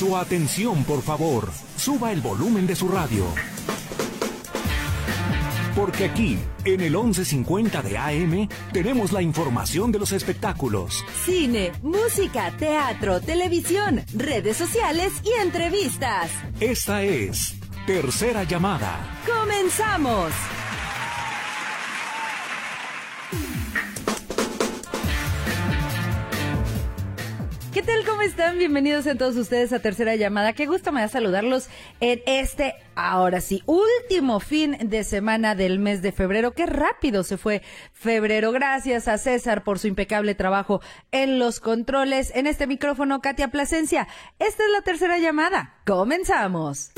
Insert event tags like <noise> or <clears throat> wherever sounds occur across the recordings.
Su atención, por favor. Suba el volumen de su radio. Porque aquí, en el 1150 de AM, tenemos la información de los espectáculos. Cine, música, teatro, televisión, redes sociales y entrevistas. Esta es Tercera Llamada. ¡Comenzamos! ¿Cómo están? Bienvenidos a todos ustedes a Tercera Llamada. Qué gusto me da saludarlos en este, ahora sí, último fin de semana del mes de febrero. Qué rápido se fue febrero. Gracias a César por su impecable trabajo en los controles. En este micrófono, Katia Plasencia. Esta es la Tercera Llamada. Comenzamos.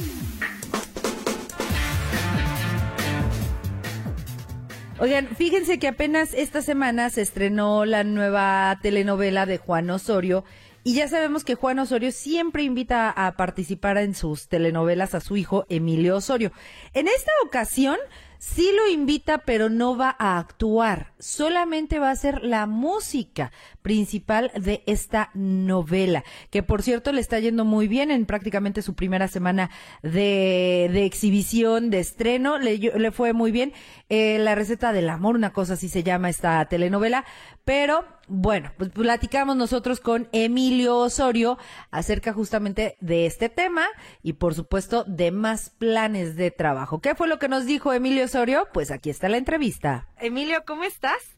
Oigan, fíjense que apenas esta semana se estrenó la nueva telenovela de Juan Osorio y ya sabemos que Juan Osorio siempre invita a participar en sus telenovelas a su hijo Emilio Osorio. En esta ocasión sí lo invita, pero no va a actuar, solamente va a ser la música principal de esta novela, que por cierto le está yendo muy bien en prácticamente su primera semana de, exhibición, de estreno, le, le fue muy bien. Eh, la receta del amor, una cosa así se llama esta telenovela, pero bueno, pues platicamos nosotros con Emilio Osorio acerca justamente de este tema y por supuesto de más planes de trabajo. ¿Qué fue lo que nos dijo Emilio Osorio? Pues aquí está la entrevista. Emilio, ¿cómo estás?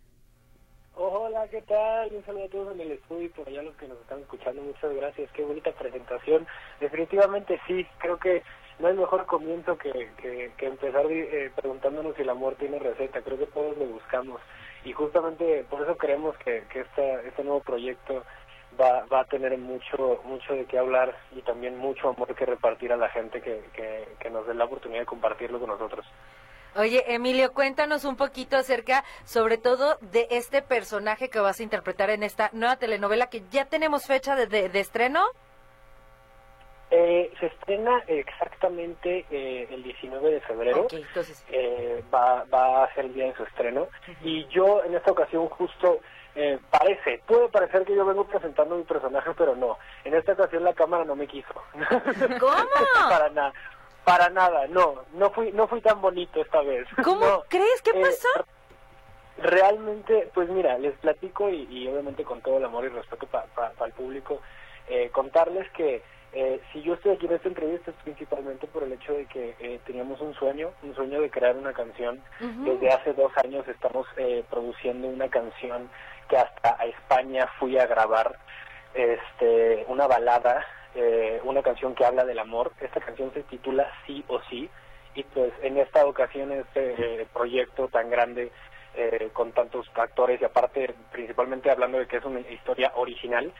Hola, ¿qué tal? Un saludo a todos en el estudio y por allá los que nos están escuchando. Muchas gracias. Qué bonita presentación. Definitivamente sí, creo que no hay mejor comienzo que, que, que empezar eh, preguntándonos si el amor tiene receta. Creo que todos lo buscamos. Y justamente por eso creemos que, que esta, este nuevo proyecto va, va a tener mucho mucho de qué hablar y también mucho amor que repartir a la gente que, que, nos dé la oportunidad de compartirlo con nosotros. Oye, Emilio, cuéntanos un poquito acerca, sobre todo, de este personaje que vas a interpretar en esta nueva telenovela que ya tenemos fecha de, de estreno. Eh, se estrena exactamente eh, el 19 de febrero. Ok, entonces. Eh, va, va a ser el día de su estreno. Y yo en esta ocasión justo eh, parece, puede parecer que yo vengo presentando mi personaje, pero no. En esta ocasión la cámara no me quiso. <laughs> ¿Cómo? Para nada. Para nada, no, no fui, no fui tan bonito esta vez. ¿Cómo No. crees? ¿Qué Eh, pasó? Realmente, pues mira, les platico y, y obviamente con todo el amor y respeto para el público, eh, contarles que eh, si yo estoy aquí en esta entrevista es principalmente por el hecho de que eh, teníamos un sueño, un sueño de crear una canción. Desde hace dos años estamos eh, produciendo una canción que hasta a España fui a grabar, este, una balada, eh, una canción que habla del amor. Esta canción se titula Sí o Sí y pues en esta ocasión este eh, proyecto tan grande eh, con tantos actores y aparte principalmente hablando de que es una historia original,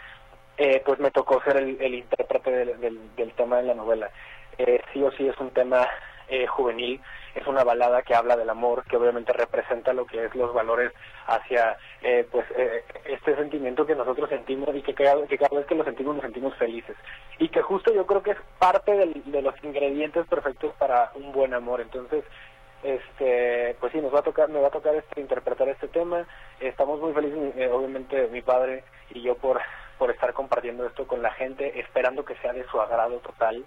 eh, pues me tocó ser el, el intérprete del, del, tema de la novela. Eh, sí o sí es un tema eh, juvenil, es una balada que habla del amor, que obviamente representa lo que es los valores hacia eh, pues eh, este sentimiento que nosotros sentimos y que cada, que cada vez que lo sentimos nos sentimos felices. Y que justo yo creo que es parte del- de los ingredientes perfectos para un buen amor. Entonces, este pues sí nos va a tocar me va a tocar este interpretar este tema estamos muy felices eh, obviamente mi padre y yo por por estar compartiendo esto con la gente esperando que sea de su agrado total.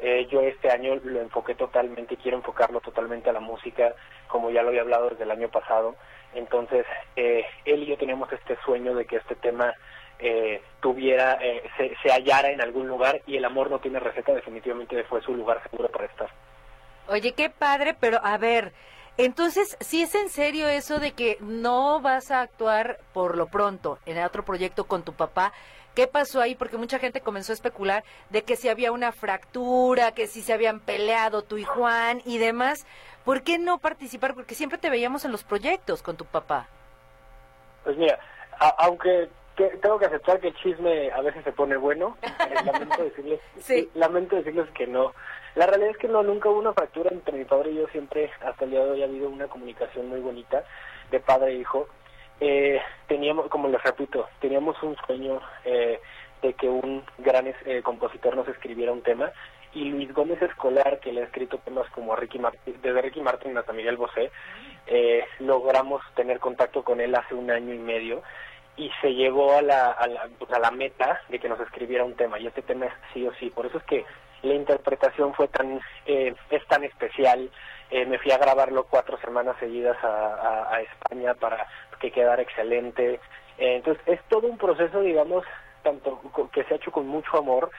Eh, yo este año lo enfoqué totalmente quiero enfocarlo totalmente a la música como ya lo había hablado desde el año pasado. Entonces eh, él y yo teníamos este sueño de que este tema eh, tuviera eh, se, se hallara en algún lugar y el amor no tiene receta definitivamente fue su lugar seguro para estar. Oye, qué padre, pero a ver, entonces, si es en serio eso de que no vas a actuar por lo pronto en otro proyecto con tu papá, ¿qué pasó ahí? Porque mucha gente comenzó a especular de que si había una fractura, que si se habían peleado tú y Juan y demás. ¿Por qué no participar? Porque siempre te veíamos en los proyectos con tu papá. Pues mira, a- aunque te- tengo que aceptar que el chisme a veces se pone bueno, eh, lamento <laughs> decirles, Sí. lamento decirles que no. La realidad es que no, nunca hubo una fractura entre mi padre y yo, siempre hasta el día de hoy ha habido una comunicación muy bonita de padre e hijo. Eh, teníamos, como les repito, teníamos un sueño eh, de que un gran eh, compositor nos escribiera un tema y Luis Gómez Escolar, que le ha escrito temas como Ricky Martin, desde Ricky Martin hasta Miguel Bosé, eh, logramos tener contacto con él hace un año y medio y se llevó a la, a la meta de que nos escribiera un tema y este tema es sí o sí. Por eso es que la interpretación fue tan eh, es tan especial. Eh, me fui a grabarlo cuatro semanas seguidas a, España para que quedara excelente. Eh, entonces es todo un proceso, digamos, tanto que se ha hecho con mucho amor,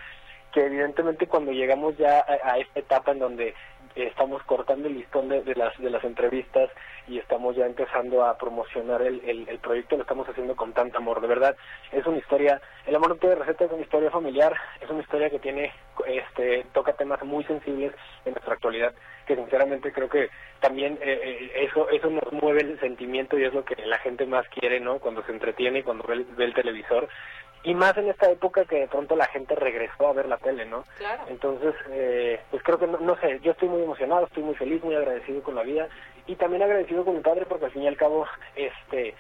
que evidentemente cuando llegamos ya a, a esta etapa en donde estamos cortando el listón de, de, las de las entrevistas y estamos ya empezando a promocionar el, el, el, proyecto, lo estamos haciendo con tanto amor, de verdad, es una historia, el amor tiene receta, es una historia familiar, es una historia que tiene, este, toca temas muy sensibles en nuestra actualidad, que sinceramente creo que también eh, eh, eso, eso nos mueve el sentimiento y es lo que la gente más quiere, ¿no? Cuando se entretiene cuando ve ve el televisor, y más en esta época que de pronto la gente regresó a ver la tele, ¿no? Claro. Entonces, eh, pues creo que, no, no, sé, yo estoy muy emocionado, estoy muy feliz, muy agradecido con la vida y también agradecido con mi padre porque al fin y al cabo, este,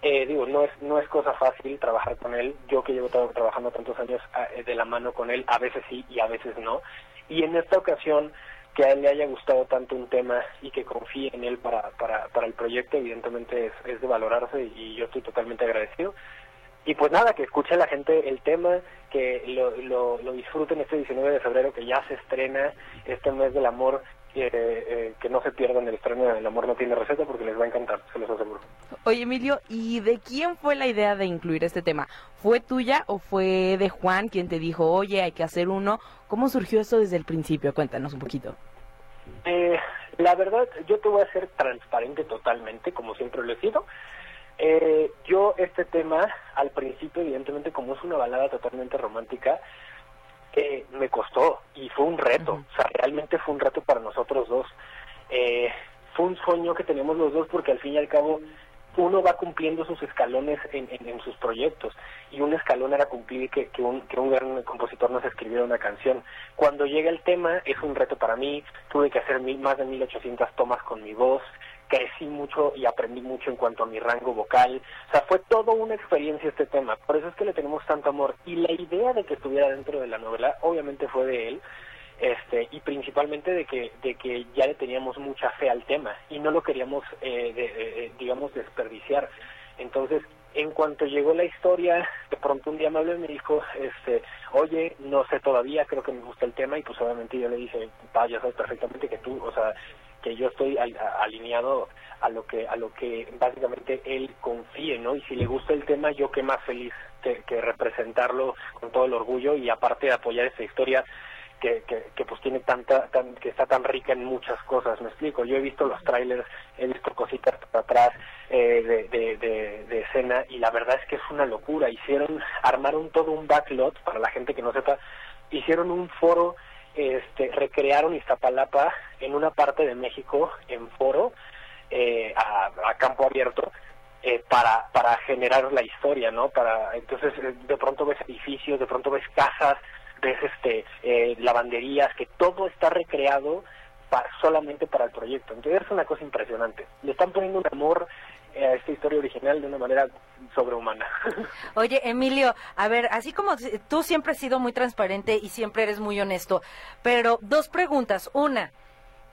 eh, digo, no es, no es cosa fácil trabajar con él, yo que llevo trabajando tantos años eh, de la mano con él, a veces sí y a veces no, y en esta ocasión que a él le haya gustado tanto un tema y que confíe en él para, para, para el proyecto, evidentemente es, es de valorarse y yo estoy totalmente agradecido y pues nada, que escuche la gente el tema, que lo, lo, lo, disfruten este 19 de febrero que ya se estrena este mes del amor, eh, eh, que no se pierdan el estreno del amor no tiene receta porque les va a encantar, se los aseguro. Oye Emilio, ¿y de quién fue la idea de incluir este tema? ¿Fue tuya o fue de Juan quien te dijo, oye, hay que hacer uno? ¿Cómo surgió esto desde el principio? Cuéntanos un poquito. Eh, la verdad, yo te voy a ser transparente totalmente, como siempre lo he sido. Eh, yo este tema, al principio, evidentemente, como es una balada totalmente romántica, eh, me costó y fue un reto, o sea, realmente fue un reto para nosotros dos. Eh, fue un sueño que teníamos los dos porque al fin y al cabo uno va cumpliendo sus escalones en, en, en sus proyectos. Y un escalón era cumplir que, que, un, que un gran compositor nos escribiera una canción. Cuando llega el tema es un reto para mí, tuve que hacer mil, más de 1800 tomas con mi voz, crecí mucho y aprendí mucho en cuanto a mi rango vocal. O sea, fue toda una experiencia este tema. Por eso es que le tenemos tanto amor. Y la idea de que estuviera dentro de la novela, obviamente fue de él. Este, y principalmente de que de que ya le teníamos mucha fe al tema y no lo queríamos eh, de, eh, digamos desperdiciar entonces en cuanto llegó la historia de pronto un día y me dijo este oye no sé todavía creo que me gusta el tema y pues obviamente yo le dije pa ya sabes perfectamente que tú o sea que yo estoy al, alineado a lo que a lo que básicamente él confíe no y si le gusta el tema yo qué más feliz que, representarlo con todo el orgullo y aparte apoyar esta historia que, que, que, pues tiene tanta, tan, que está tan rica en muchas cosas, me explico, yo he visto los trailers, he visto cositas para atrás eh, de, de, de, de, escena y la verdad es que es una locura, hicieron, armaron todo un backlot, para la gente que no sepa, hicieron un foro, este, recrearon Iztapalapa en una parte de México en foro, eh, a, campo abierto, eh, para, para generar la historia, ¿no? Para, entonces, de pronto ves edificios, de pronto ves casas, ves este eh, lavanderías, que todo está recreado para, solamente para el proyecto. Entonces es una cosa impresionante. Le están poniendo un amor eh, a esta historia original de una manera sobrehumana. <laughs> Oye, Emilio, a ver, así como tú siempre has sido muy transparente y siempre eres muy honesto, pero dos preguntas. Una,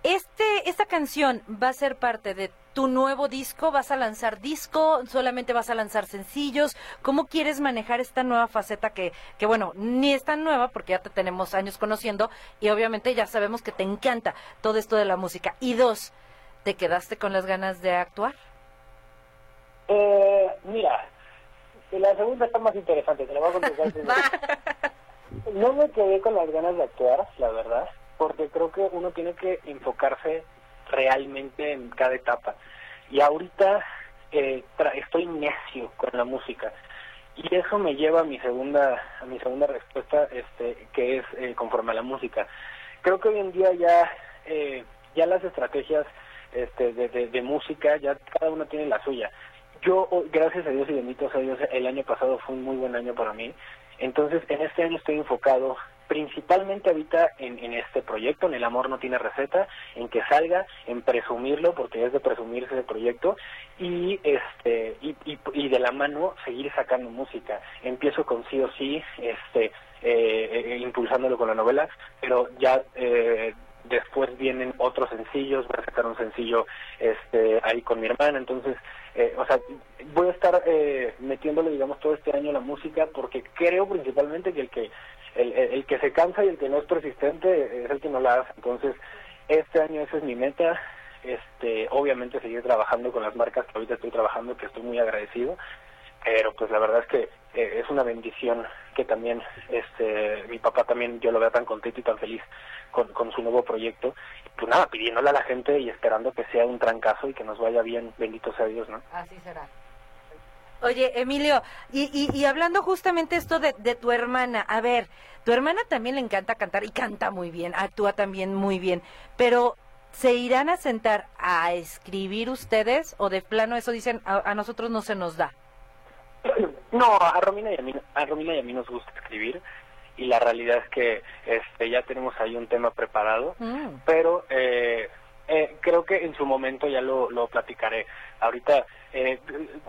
este, esta canción va a ser parte de tu nuevo disco, vas a lanzar disco, solamente vas a lanzar sencillos, ¿cómo quieres manejar esta nueva faceta que, que bueno, ni es tan nueva porque ya te tenemos años conociendo y obviamente ya sabemos que te encanta todo esto de la música? Y dos, ¿te quedaste con las ganas de actuar? Eh, mira, la segunda está más interesante, te la voy a contestar <laughs> No me quedé con las ganas de actuar, la verdad porque creo que uno tiene que enfocarse realmente en cada etapa. Y ahorita eh, estoy necio con la música y eso me lleva a mi segunda a mi segunda respuesta, este, que es eh, conforme a la música. Creo que hoy en día ya eh, ya las estrategias este, de, de, de música ya cada uno tiene la suya. Yo, gracias a Dios y bendito sea Dios, el año pasado fue un muy buen año para mí. Entonces, en este año estoy enfocado principalmente ahorita en, en, este proyecto, en El Amor No Tiene Receta, en que salga, en presumirlo, porque es de presumirse el proyecto, y este y, y, y, de la mano seguir sacando música. Empiezo con sí o sí, este, eh, eh, impulsándolo con la novela, pero ya eh, después vienen otros sencillos, voy a sacar un sencillo este ahí con mi hermana, entonces, eh, o sea, voy a estar eh, metiéndole, digamos, todo este año la música porque creo principalmente que el que el, el, que se cansa y el que no es persistente es el que no la hace, entonces, este año esa es mi meta, este, obviamente seguir trabajando con las marcas que ahorita estoy trabajando, que estoy muy agradecido, pero pues la verdad es que eh, es una bendición que también este mi papá también yo lo vea tan contento y tan feliz con, con su nuevo proyecto. Pues nada pidiéndole a la gente y esperando que sea un trancazo y que nos vaya bien bendito sea Dios no así será. Oye, Emilio, y, y, y hablando justamente esto de, de, tu hermana, a ver, tu hermana también le encanta cantar y canta muy bien, actúa también muy bien, pero ¿se irán a sentar a escribir ustedes o de plano eso dicen a, a nosotros no se nos da? No, a Romina y a mí, a Romina y a mí nos gusta escribir y la realidad es que este ya tenemos ahí un tema preparado, mm. pero eh, eh, creo que en su momento ya lo, lo platicaré. Ahorita, eh,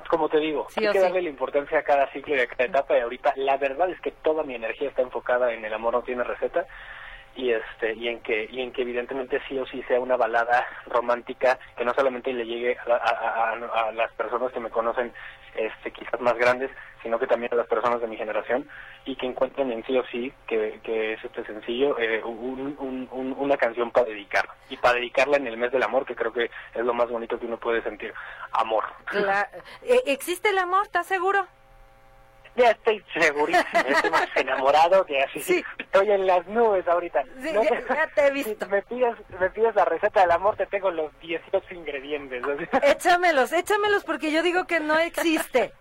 como te digo, hay que darle la importancia a cada ciclo y a cada etapa y ahorita la verdad es que toda mi energía está enfocada en el amor no tiene receta y este y en que y en que evidentemente sí o sí sea una balada romántica que no solamente le llegue a, a, a, las personas que me conocen este quizás más grandes sino que también a las personas de mi generación y que encuentren en sí o sí que, que es este sencillo eh, un, un, un, una canción para dedicar y para dedicarla en el mes del amor que creo que es lo más bonito que uno puede sentir amor claro. existe el amor estás seguro ya estoy segurísimo, estoy más <laughs> enamorado que así. Sí. Estoy en las nubes ahorita. Sí, no, ya, ya, te he visto. Si me pides, me pides la receta del amor, te tengo los 18 ingredientes. Échamelos, échamelos porque yo digo que no existe.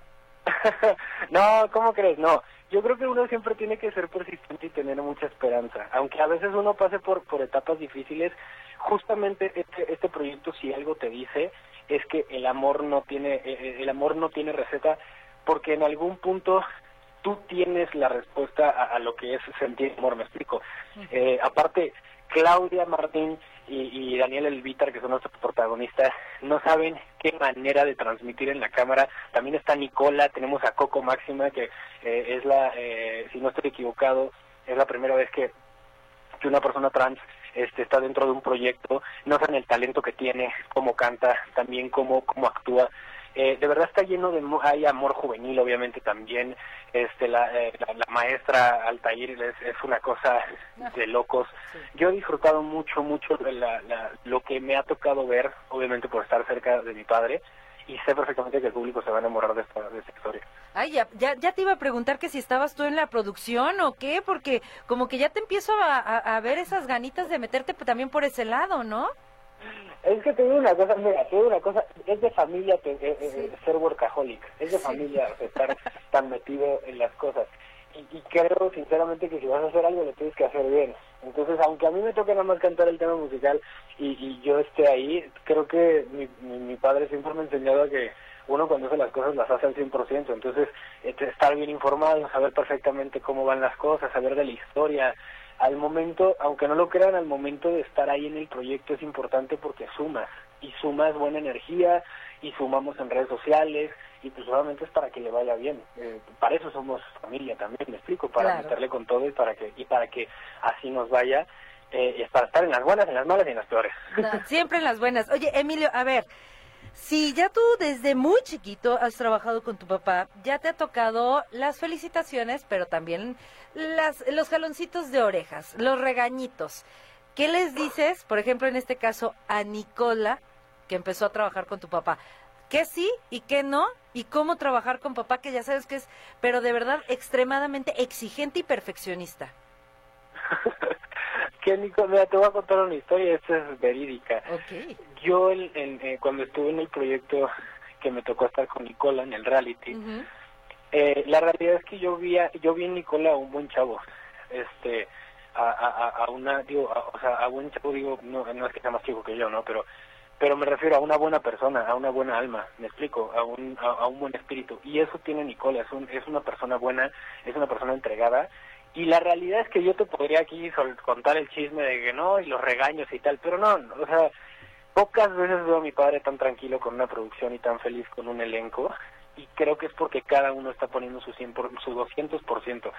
<laughs> no, ¿cómo crees? No. Yo creo que uno siempre tiene que ser persistente y tener mucha esperanza. Aunque a veces uno pase por, por etapas difíciles, justamente este, este proyecto si algo te dice es que el amor no tiene el amor no tiene receta porque en algún punto tú tienes la respuesta a, a lo que es sentir amor, me explico. Eh, aparte, Claudia Martín y, y Daniel Elvitar, que son nuestros protagonistas, no saben qué manera de transmitir en la cámara. También está Nicola, tenemos a Coco Máxima, que eh, es la, eh, si no estoy equivocado, es la primera vez que, que una persona trans este, está dentro de un proyecto, no saben el talento que tiene, cómo canta, también cómo, cómo actúa. Eh, de verdad está lleno de hay amor juvenil obviamente también este la, eh, la, la, maestra Altair es, es una cosa de locos sí. yo he disfrutado mucho mucho la, la, lo que me ha tocado ver obviamente por estar cerca de mi padre y sé perfectamente que el público se va a enamorar de esta, de esta historia. Ay, ya, ya, ya, te iba a preguntar que si estabas tú en la producción o qué, porque como que ya te empiezo a, a, a ver esas ganitas de meterte también por ese lado, ¿no? Es que te digo una cosa, mira, te digo una cosa, es de familia te, eh, eh, ser workaholic, es de familia <laughs> estar tan metido en las cosas. Y, y, creo sinceramente que si vas a hacer algo lo tienes que hacer bien. Entonces, aunque a mí me toque nada más cantar el tema musical y, y yo esté ahí, creo que mi, mi, mi, padre siempre me ha enseñado a que uno cuando hace las cosas las hace al 100%. Entonces, este, estar bien informado, saber perfectamente cómo van las cosas, saber de la historia, al momento, aunque no lo crean, al momento de estar ahí en el proyecto es importante porque sumas, y sumas buena energía, y sumamos en redes sociales, y pues solamente es para que le vaya bien. Eh, para eso somos familia también, me explico, para claro. meterle con todo y para que, y para que así nos vaya. Eh, y es para estar en las buenas, en las malas y en las peores. No, siempre en las buenas. Oye, Emilio, a ver, si ya tú desde muy chiquito has trabajado con tu papá, ya te ha tocado las felicitaciones, pero también las, los jaloncitos de orejas, los regañitos. ¿Qué les dices, por ejemplo, en este caso, a Nicola, que empezó a trabajar con tu papá? ¿Qué sí y qué no? ¿Y cómo trabajar con papá, que ya sabes que es, pero de verdad, extremadamente exigente y perfeccionista? <laughs> que Nico, mira, te voy a contar una historia, esta es verídica. Okay. Yo el, el, eh, cuando estuve en el proyecto que me tocó estar con Nicola en el reality, uh -huh. eh, la realidad es que yo vi a, yo vi en Nicola a un buen chavo, este, a, a, a una, digo, a, o sea, a buen chavo digo, no, no es que sea más chico que yo, ¿no? Pero pero me refiero a una buena persona, a una buena alma, me explico, a un, a, a un buen espíritu. Y eso tiene Nicola, es, un, es una persona buena, es una persona entregada y la realidad es que yo te podría aquí contar el chisme de que no, y los regaños y tal, pero no, o sea, pocas veces veo a mi padre tan tranquilo con una producción y tan feliz con un elenco, y creo que es porque cada uno está poniendo su, 100 por, su 200%.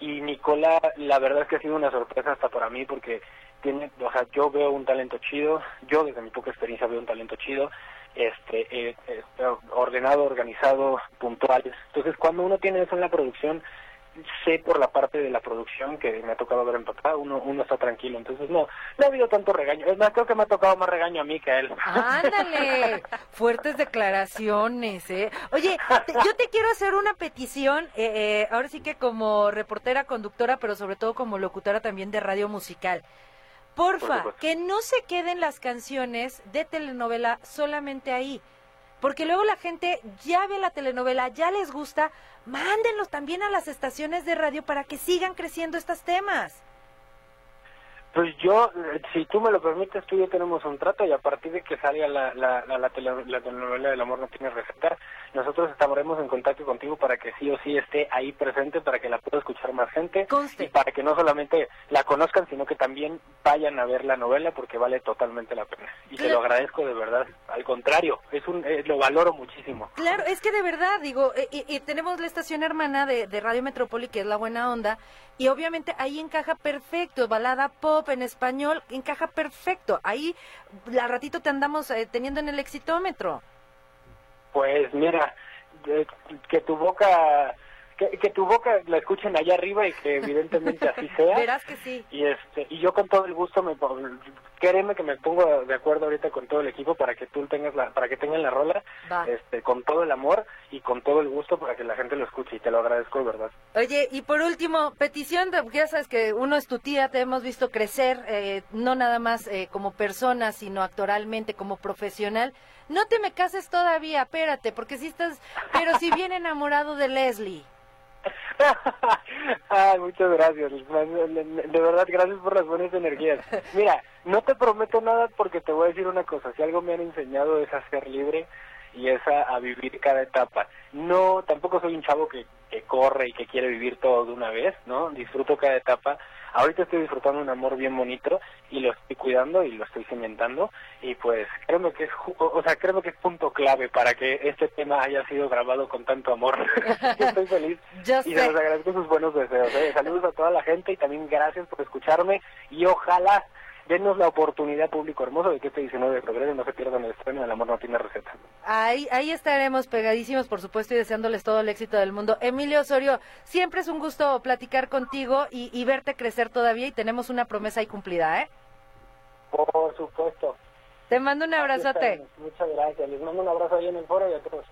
Y Nicola, la verdad es que ha sido una sorpresa hasta para mí, porque tiene, o sea, yo veo un talento chido, yo desde mi poca experiencia veo un talento chido, este, eh, eh, ordenado, organizado, puntual. Entonces, cuando uno tiene eso en la producción, sé por la parte de la producción que me ha tocado ver en papá, uno, uno está tranquilo, entonces no, no ha habido tanto regaño, es más, creo que me ha tocado más regaño a mí que a él. Ándale, <laughs> fuertes declaraciones, ¿eh? Oye, yo te quiero hacer una petición, eh, eh, ahora sí que como reportera, conductora, pero sobre todo como locutora también de radio musical. Porfa, que no se queden las canciones de telenovela solamente ahí. Porque luego la gente ya ve la telenovela, ya les gusta, mándenlos también a las estaciones de radio para que sigan creciendo estos temas. Pues yo, si tú me lo permites, tú y yo tenemos un trato y a partir de que salga la, la, la, la, telenovela del amor no tiene receta, nosotros estaremos en contacto contigo para que sí o sí esté ahí presente, para que la pueda escuchar más gente y para que no solamente la conozcan, sino que también vayan a ver la novela porque vale totalmente la pena. Y te lo agradezco de verdad, al contrario, es un eh, lo valoro muchísimo. Claro, es que de verdad, digo, eh, y, tenemos la estación hermana de, de Radio Metrópoli, que es La Buena Onda, y obviamente ahí encaja perfecto, balada pop en español, encaja perfecto. Ahí al ratito te andamos eh, teniendo en el exitómetro. Pues mira, que tu boca que, tu boca la escuchen allá arriba y que evidentemente así <laughs> sea. Verás que sí. Y este y yo con todo el gusto me créeme que me pongo de acuerdo ahorita con todo el equipo para que tú tengas la para que tengan la rola este con todo el amor y con todo el gusto para que la gente lo escuche y te lo agradezco de verdad. Oye, y por último, petición de ya sabes que uno es tu tía, te hemos visto crecer eh, no nada más eh, como persona, sino actoralmente como profesional. No te me cases todavía, espérate, porque si estás pero si bien <laughs> enamorado de Leslie. <laughs> Muchas gracias. De verdad, gracias por las buenas energías. Mira, no te prometo nada porque te voy a decir una cosa. Si algo me han enseñado es a ser libre y es a, vivir cada etapa. No, tampoco soy un chavo que, que corre y que quiere vivir todo de una vez, ¿no? Disfruto cada etapa. Ahorita estoy disfrutando un amor bien bonito y lo estoy cuidando y lo estoy cimentando y pues créeme que es, o sea, créeme que es punto clave para que este tema haya sido grabado con tanto amor. <laughs> <laughs> estoy feliz y les agradezco sus buenos deseos. ¿eh? Saludos a toda la gente y también gracias por escucharme y ojalá denos la oportunidad, público hermoso, de que este 19 de febrero no se pierdan el estreno El amor no tiene receta. Ahí, ahí estaremos pegadísimos, por supuesto, y deseándoles todo el éxito del mundo. Emilio Osorio, siempre es un gusto platicar contigo y, verte crecer todavía y tenemos una promesa ahí cumplida, ¿eh? Por supuesto. Te mando un abrazote. Muchas gracias. Les mando un abrazo ahí en el foro y a todos.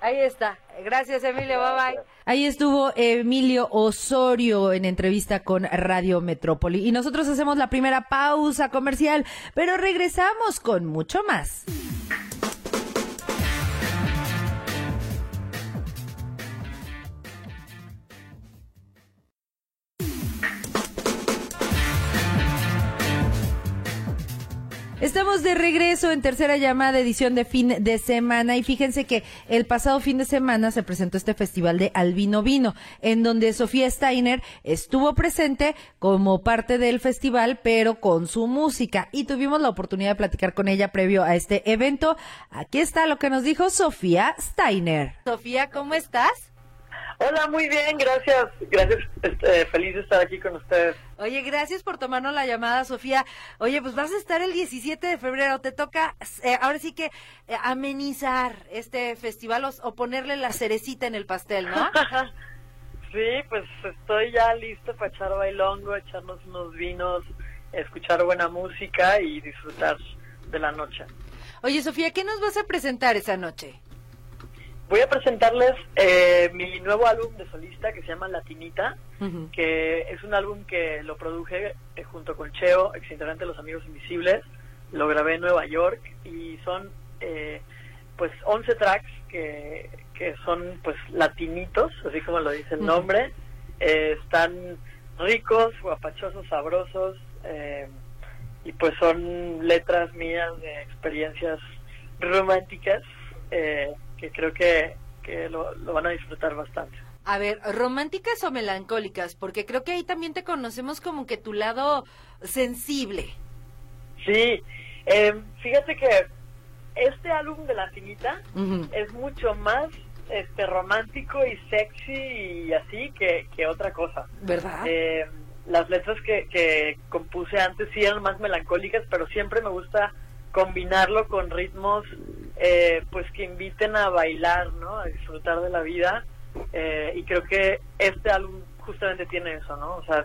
Ahí está. Gracias, Emilio. Bye bye. Ahí estuvo Emilio Osorio en entrevista con Radio Metrópoli. Y nosotros hacemos la primera pausa comercial, pero regresamos con mucho más. Estamos de regreso en tercera llamada edición de fin de semana y fíjense que el pasado fin de semana se presentó este festival de Albino Vino en donde Sofía Steiner estuvo presente como parte del festival pero con su música y tuvimos la oportunidad de platicar con ella previo a este evento. Aquí está lo que nos dijo Sofía Steiner. Sofía, ¿cómo estás? Hola, muy bien, gracias. Gracias, este, feliz de estar aquí con ustedes. Oye, gracias por tomarnos la llamada, Sofía. Oye, pues vas a estar el 17 de febrero. Te toca, eh, ahora sí que, eh, amenizar este festival o, ponerle la cerecita en el pastel, ¿no? <laughs> sí, pues estoy ya listo para echar bailongo, echarnos unos vinos, escuchar buena música y disfrutar de la noche. Oye, Sofía, ¿qué nos vas a presentar esa noche? Voy a presentarles eh, mi nuevo álbum de solista que se llama Latinita, que es un álbum que lo produje eh, junto con Cheo, ex integrante de Los Amigos Invisibles. Lo grabé en Nueva York y son eh, pues 11 tracks que, que son pues latinitos, así como lo dice el nombre. están ricos, guapachosos, sabrosos y pues son letras mías de experiencias románticas. Eh, que creo que, que lo, van a disfrutar bastante. A ver, románticas o melancólicas, porque creo que ahí también te conocemos como que tu lado sensible. Sí, eh, fíjate que este álbum de La Finita es mucho más este romántico y sexy y así que, que otra cosa. ¿Verdad? Eh, las letras que, que compuse antes sí eran más melancólicas, pero siempre me gusta combinarlo con ritmos eh, pues que inviten a bailar, ¿no? A disfrutar de la vida. Eh, y creo que este álbum justamente tiene eso, ¿no? O sea,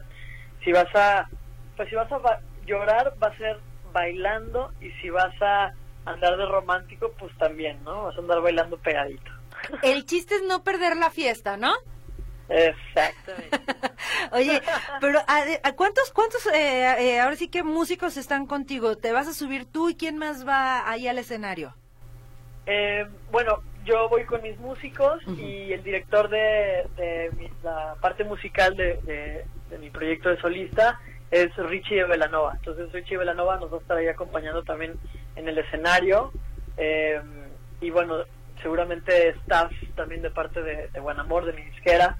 si vas a, pues si vas a llorar va a ser bailando y si vas a andar de romántico, pues también, ¿no? Vas a andar bailando pegadito. <laughs> El chiste es no perder la fiesta, ¿no? Exactamente. <laughs> Oye, pero ¿a, cuántos, cuántos, eh, eh, ahora sí que músicos están contigo? ¿Te vas a subir tú y quién más va ahí al escenario? Eh, bueno, yo voy con mis músicos y el director de, la parte musical de, mi proyecto de solista es Richie Velanova. Entonces Richie Velanova nos va a estar ahí acompañando también en el escenario. y bueno, seguramente staff también de parte de, de Buen Amor, de mi disquera.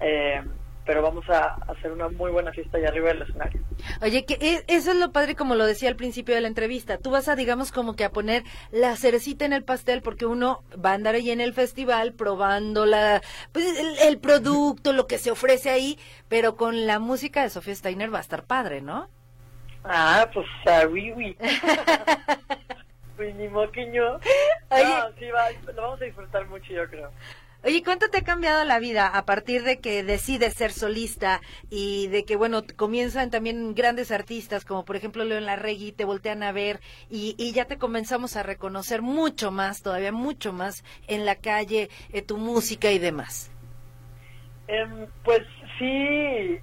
Eh, pero vamos a hacer una muy buena fiesta allá arriba del escenario. Oye, que e, eso es lo padre, como lo decía al principio de la entrevista. Tú vas a, digamos, como que a poner la cerecita en el pastel, porque uno va a andar ahí en el festival probando la, pues, el, producto, lo que se ofrece ahí, pero con la música de Sofía Steiner va a estar padre, ¿no? Ah, pues, uh, oui, oui. Oye, sí, va, lo vamos a disfrutar mucho, yo creo. Oye, ¿cuánto te ha cambiado la vida a partir de que decides ser solista y de que, bueno, comienzan también grandes artistas como por ejemplo León Larregui, te voltean a ver y, ya te comenzamos a reconocer mucho más, todavía mucho más en la calle, eh, tu música y demás? Em, pues sí,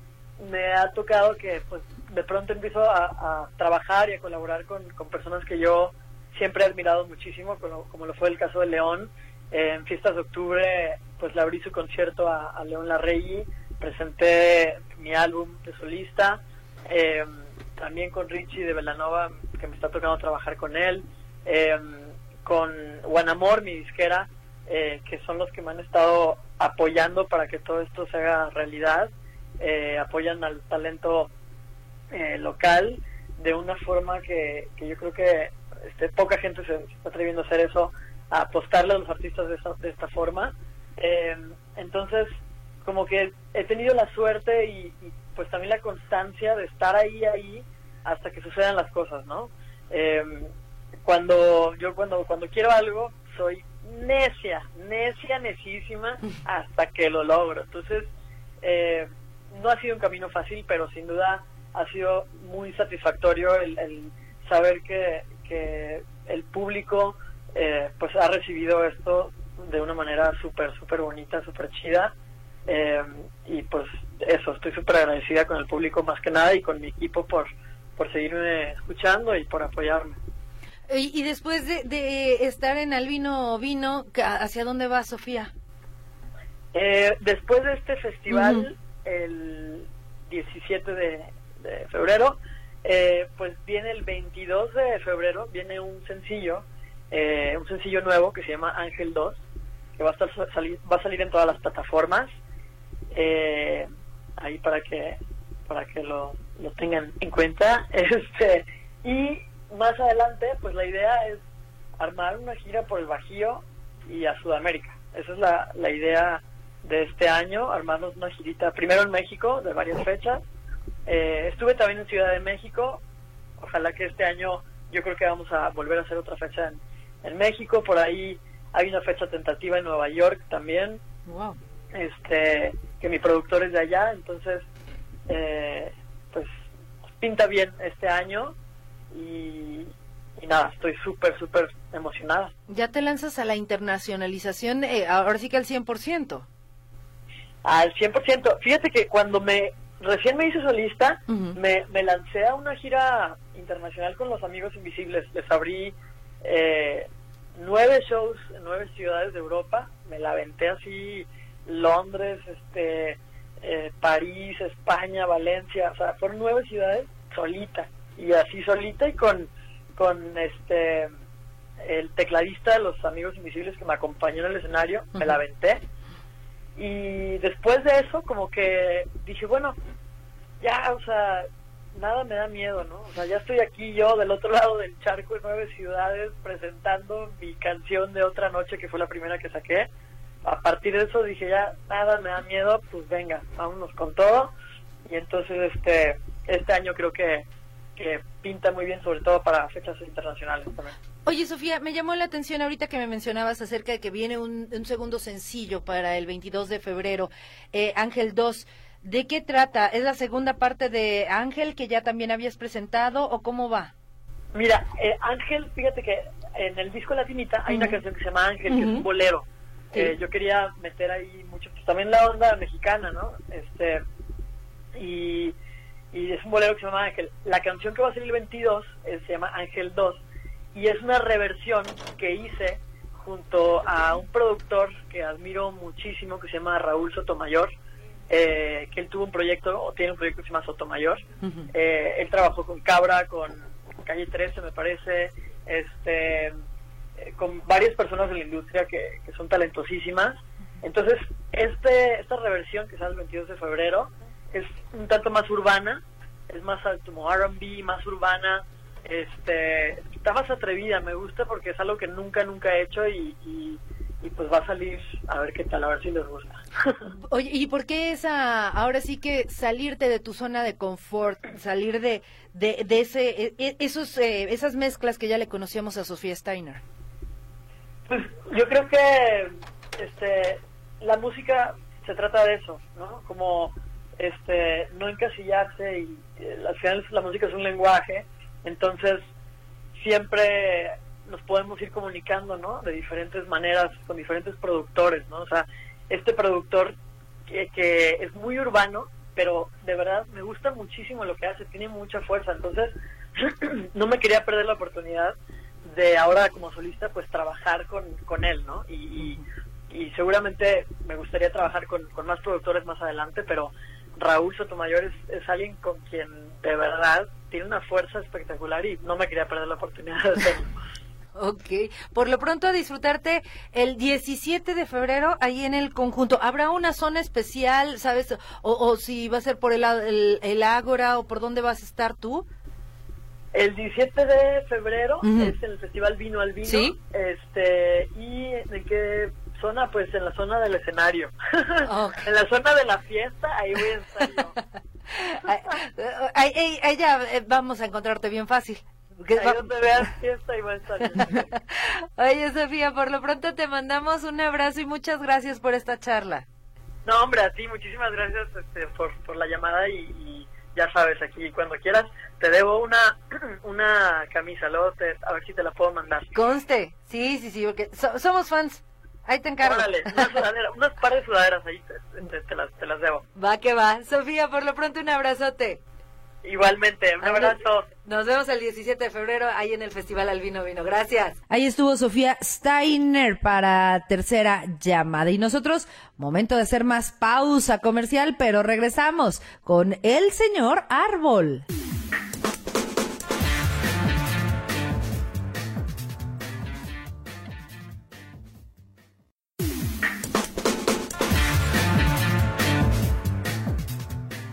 me ha tocado que pues de pronto empiezo a, trabajar y a colaborar con, personas que yo siempre he admirado muchísimo, como, como lo fue el caso de León en fiestas de octubre, pues le abrí su concierto a, León Larregui, presenté mi álbum de solista, eh, también con Richie de Velanova, que me está tocando trabajar con él, eh, con Guanamor, mi disquera, eh, que son los que me han estado apoyando para que todo esto se haga realidad, apoyan al talento local de una forma que, yo creo que este, poca gente se está atreviendo a hacer eso apostarle a los artistas de, esta, de esta forma. Eh, entonces, como que he tenido la suerte y, pues también la constancia de estar ahí, ahí, hasta que sucedan las cosas, ¿no? Eh, cuando yo cuando cuando quiero algo soy necia, necia, necísima hasta que lo logro. Entonces, eh, no ha sido un camino fácil, pero sin duda ha sido muy satisfactorio el, el saber que, que el público eh, pues ha recibido esto de una manera súper, súper bonita, súper chida. Eh, y pues eso, estoy súper agradecida con el público más que nada y con mi equipo por, por seguirme escuchando y por apoyarme. Y, después de, estar en Albino Vino, ¿hacia dónde va Sofía? Eh, después de este festival, el 17 de, febrero, pues viene el 22 de febrero, viene un sencillo eh, un sencillo nuevo que se llama Ángel 2, que va a, estar, salir, va a salir en todas las plataformas, eh, ahí para que para que lo, lo tengan en cuenta. <laughs> este Y más adelante, pues la idea es armar una gira por el Bajío y a Sudamérica. Esa es la, la idea de este año, armarnos una girita primero en México de varias fechas. Eh, estuve también en Ciudad de México, ojalá que este año yo creo que vamos a volver a hacer otra fecha en, en México, por ahí hay una fecha tentativa en Nueva York también. Este, que mi productor es de allá, entonces, eh, pues pinta bien este año y, nada, estoy súper, súper emocionada. ¿Ya te lanzas a la internacionalización, eh, ahora sí que al 100%? Al 100%. Fíjate que cuando me recién me hice solista, me, me lancé a una gira internacional con los Amigos Invisibles. Les abrí eh, nueve shows en nueve ciudades de Europa, me la aventé así, Londres, este, eh, París, España, Valencia, o sea, fueron nueve ciudades solita, y así solita y con, con este, el tecladista de los Amigos Invisibles que me acompañó en el escenario, me la aventé, y después de eso como que dije, bueno, ya, o sea, nada me da miedo, ¿no? O sea, ya estoy aquí yo del otro lado del charco en nueve ciudades presentando mi canción de otra noche que fue la primera que saqué. A partir de eso dije ya, nada me da miedo, pues venga, vámonos con todo. y entonces este este año creo que, que pinta muy bien, sobre todo para fechas internacionales también. Oye, Sofía, me llamó la atención ahorita que me mencionabas acerca de que viene un, un segundo sencillo para el 22 de febrero, eh, Ángel 2. ¿De qué trata? ¿Es la segunda parte de Ángel que ya también habías presentado o cómo va? Mira, eh, Ángel, fíjate que en el disco Latinita hay una canción que se llama Ángel, que es un bolero. Eh, yo quería meter ahí mucho, pues también la onda mexicana, ¿no? Este, y, y es un bolero que se llama Ángel. La canción que va a salir el 22 se llama Ángel 2 y es una reversión que hice junto a un productor que admiro muchísimo que se llama Raúl Sotomayor, eh, que él tuvo un proyecto, o tiene un proyecto que se llama Sotomayor. eh, él trabajó con Cabra, con Calle 13 me parece, este, eh, con varias personas de la industria que, que son talentosísimas. Entonces, este, esta reversión que sale el 22 de febrero es un tanto más urbana, es más como R&B, más urbana, este, está más atrevida, me gusta porque es algo que nunca, nunca he hecho y, y, y pues va a salir a ver qué tal, a ver si les gusta. <laughs> Oye, ¿y por qué esa, ahora sí que salirte de tu zona de confort, salir de, de, de ese, e- e- esos, eh, esas mezclas que ya le conocíamos a Sofía Steiner? Pues yo creo que este la música se trata de eso, ¿no? Como este no encasillarse y eh, al final la música es un lenguaje, entonces siempre nos podemos ir comunicando, ¿no? De diferentes maneras con diferentes productores, ¿no? O sea, este productor que, que es muy urbano, pero de verdad me gusta muchísimo lo que hace, tiene mucha fuerza, entonces <clears throat> no me quería perder la oportunidad de ahora como solista pues trabajar con, con él, ¿no? Y, y, y seguramente me gustaría trabajar con, con más productores más adelante, pero Raúl Sotomayor es, es alguien con quien de verdad tiene una fuerza espectacular y no me quería perder la oportunidad de hacerlo. <laughs> Ok, por lo pronto a disfrutarte el 17 de febrero ahí en el conjunto. ¿Habrá una zona especial, sabes? O, o si va a ser por el, el, el Ágora o por dónde vas a estar tú. El 17 de febrero Ujú. es el Festival Vino al Vino. Sí. Este, ¿Y en qué zona? Pues en la zona del escenario. <laughs> En la zona de la fiesta, ahí voy a estar yo. <laughs> Ay, ya eh, vamos a encontrarte bien fácil. Que Ahí va- donde veas fiesta, ahí voy a estar. <laughs> Oye, Sofía, por lo pronto te mandamos un abrazo y muchas gracias por esta charla. No, hombre, a ti muchísimas gracias este, por, por la llamada y, y ya sabes, aquí cuando quieras te debo una <clears throat> una camisa, luego te, a ver si te la puedo mandar. Conste, sí, sí, sí, porque so- somos fans. Ahí te encargo. Órale, una sudadera, <laughs> unas par de sudaderas ahí te, te- te las, te las debo. Va que va. Sofía, por lo pronto un abrazote. Igualmente, un abrazo. Nos vemos el 17 de febrero ahí en el Festival Albino Vino. Gracias. Ahí estuvo Sofía Steiner para tercera llamada. Y nosotros, momento de hacer más pausa comercial, pero regresamos con el señor Árbol.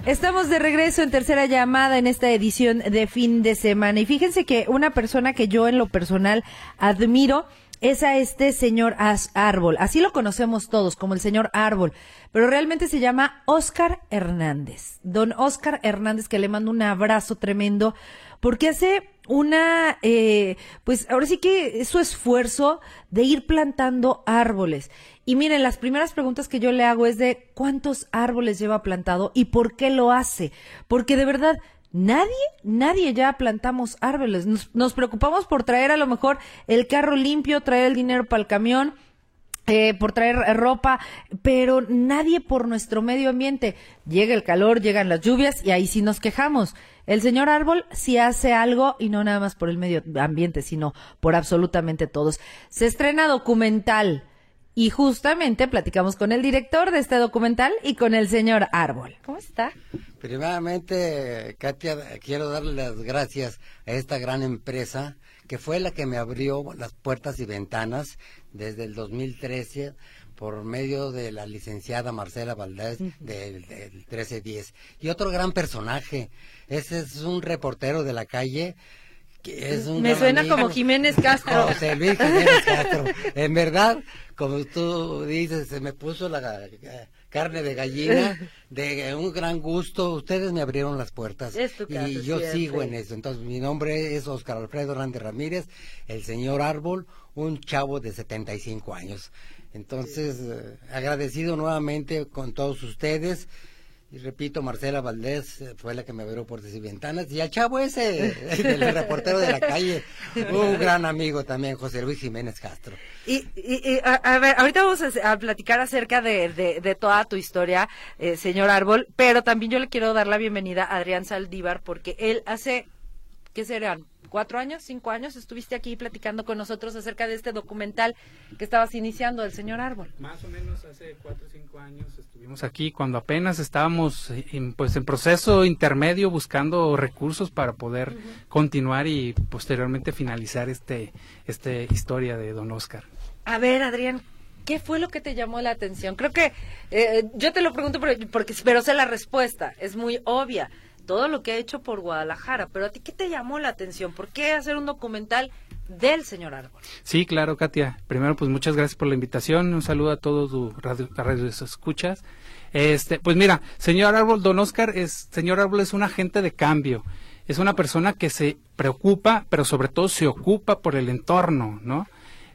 Estamos de regreso en tercera llamada en esta edición de fin de semana. Y fíjense que una persona que yo en lo personal admiro es a este señor Árbol. Así lo conocemos todos como el señor Árbol. Pero realmente se llama Oscar Hernández. Don Oscar Hernández, que le mando un abrazo tremendo porque hace una, eh, pues ahora sí que es su esfuerzo de ir plantando árboles. Y miren, las primeras preguntas que yo le hago es de cuántos árboles lleva plantado y por qué lo hace. Porque de verdad, nadie, nadie ya plantamos árboles. Nos, preocupamos por traer a lo mejor el carro limpio, traer el dinero para el camión, eh, por traer ropa, pero nadie por nuestro medio ambiente. Llega el calor, llegan las lluvias y ahí sí nos quejamos. El señor Árbol sí hace algo y no nada más por el medio ambiente, sino por absolutamente todos. Se estrena documental y justamente platicamos con el director de este documental y con el señor Árbol. ¿Cómo está? Primeramente, Katia, quiero darle las gracias a esta gran empresa que fue la que me abrió las puertas y ventanas desde el 2013 por medio de la licenciada Marcela Valdés del, del 1310. Y otro gran personaje, ese es un reportero de la calle. Que es un Me suena amigo. como Jiménez Castro. José Luis Jiménez Castro. En verdad, como tú dices, se me puso la carne de gallina, de un gran gusto. Ustedes me abrieron las puertas y yo siempre. sigo en eso. Entonces, mi nombre es Oscar Alfredo Hernández Ramírez, el señor Árbol, un chavo de 75 años. Entonces, eh, agradecido nuevamente con todos ustedes. Y repito, Marcela Valdés eh, fue la que me abrió puertas y ventanas. Y al chavo ese, <laughs> el reportero de la calle, un gran amigo también, José Luis Jiménez Castro. Y, y- y, a, a ver, ahorita vamos a, platicar acerca de, de- de toda tu historia, eh, señor Árbol, pero también yo le quiero dar la bienvenida a Adrián Saldívar, porque él hace, ¿qué serán? ¿Cuatro años? ¿Cinco años? Estuviste aquí platicando con nosotros acerca de este documental que estabas iniciando del señor Árbol. Más o menos hace cuatro o cinco años estuvimos aquí cuando apenas estábamos en, pues en proceso intermedio buscando recursos para poder continuar y posteriormente finalizar este este historia de Don Oscar. A ver, Adrián, ¿qué fue lo que te llamó la atención? Creo que eh, yo te lo pregunto porque, porque pero sé la respuesta, es muy obvia. Todo lo que ha hecho por Guadalajara, pero a ti, ¿qué te llamó la atención? ¿Por qué hacer un documental del señor Árbol? Sí, claro, Katia. Primero, pues muchas gracias por la invitación. Un saludo a todos tus radio, a radio escuchas. Este, pues mira, señor Árbol, Don Oscar es, señor Árbol es un agente de cambio. Es una persona que se preocupa, pero sobre todo se ocupa por el entorno, ¿no?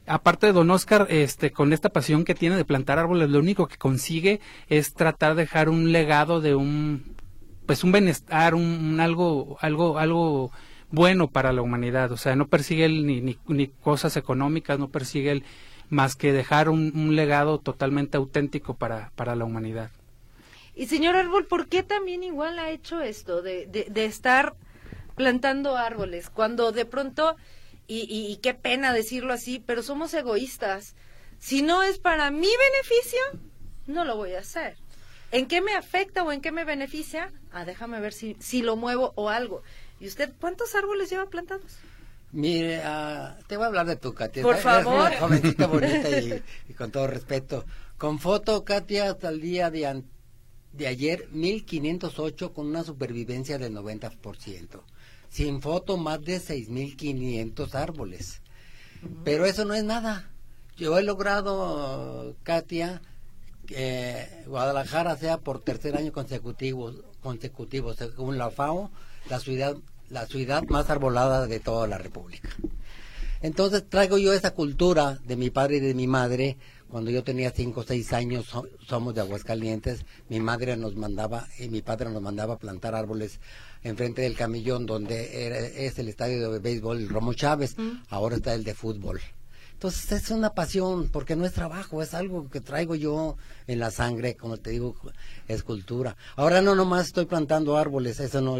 Aparte de Don Oscar, este, con esta pasión que tiene de plantar árboles, lo único que consigue es tratar de dejar un legado de un, pues un bienestar, un, algo, algo, algo bueno para la humanidad. O sea, no persigue él ni, ni, ni cosas económicas, no persigue él más que dejar un, legado totalmente auténtico para, para la humanidad. Y señor Árbol, ¿por qué también igual ha hecho esto de, de, de estar plantando árboles cuando de pronto, y, y qué pena decirlo así, pero somos egoístas? Si no es para mi beneficio, no lo voy a hacer. ¿En qué me afecta o en qué me beneficia? Ah, déjame ver si, si lo muevo o algo. ¿Y usted cuántos árboles lleva plantados? Mire, ah, te voy a hablar de tu Katia. Por Eres favor. Una jovencita bonita y, <laughs> y con todo respeto. Con foto, Katia, hasta el día de, an- de ayer, 1508 con una supervivencia del 90%. Sin foto, más de 6500 árboles. Pero eso no es nada. Yo he logrado, Katia, que Guadalajara sea por tercer año consecutivo, consecutivo según la FAO, la ciudad, la ciudad más arbolada de toda la República. Entonces traigo yo esa cultura de mi padre y de mi madre. Cuando yo tenía cinco o seis años, so- somos de Aguascalientes, mi madre nos mandaba y mi padre nos mandaba a plantar árboles enfrente del camillón donde era- es el estadio de béisbol Romo Chávez, ahora está el de fútbol. Entonces es una pasión, porque no es trabajo, es algo que traigo yo en la sangre, como te digo, es cultura. Ahora no nomás estoy plantando árboles, eso no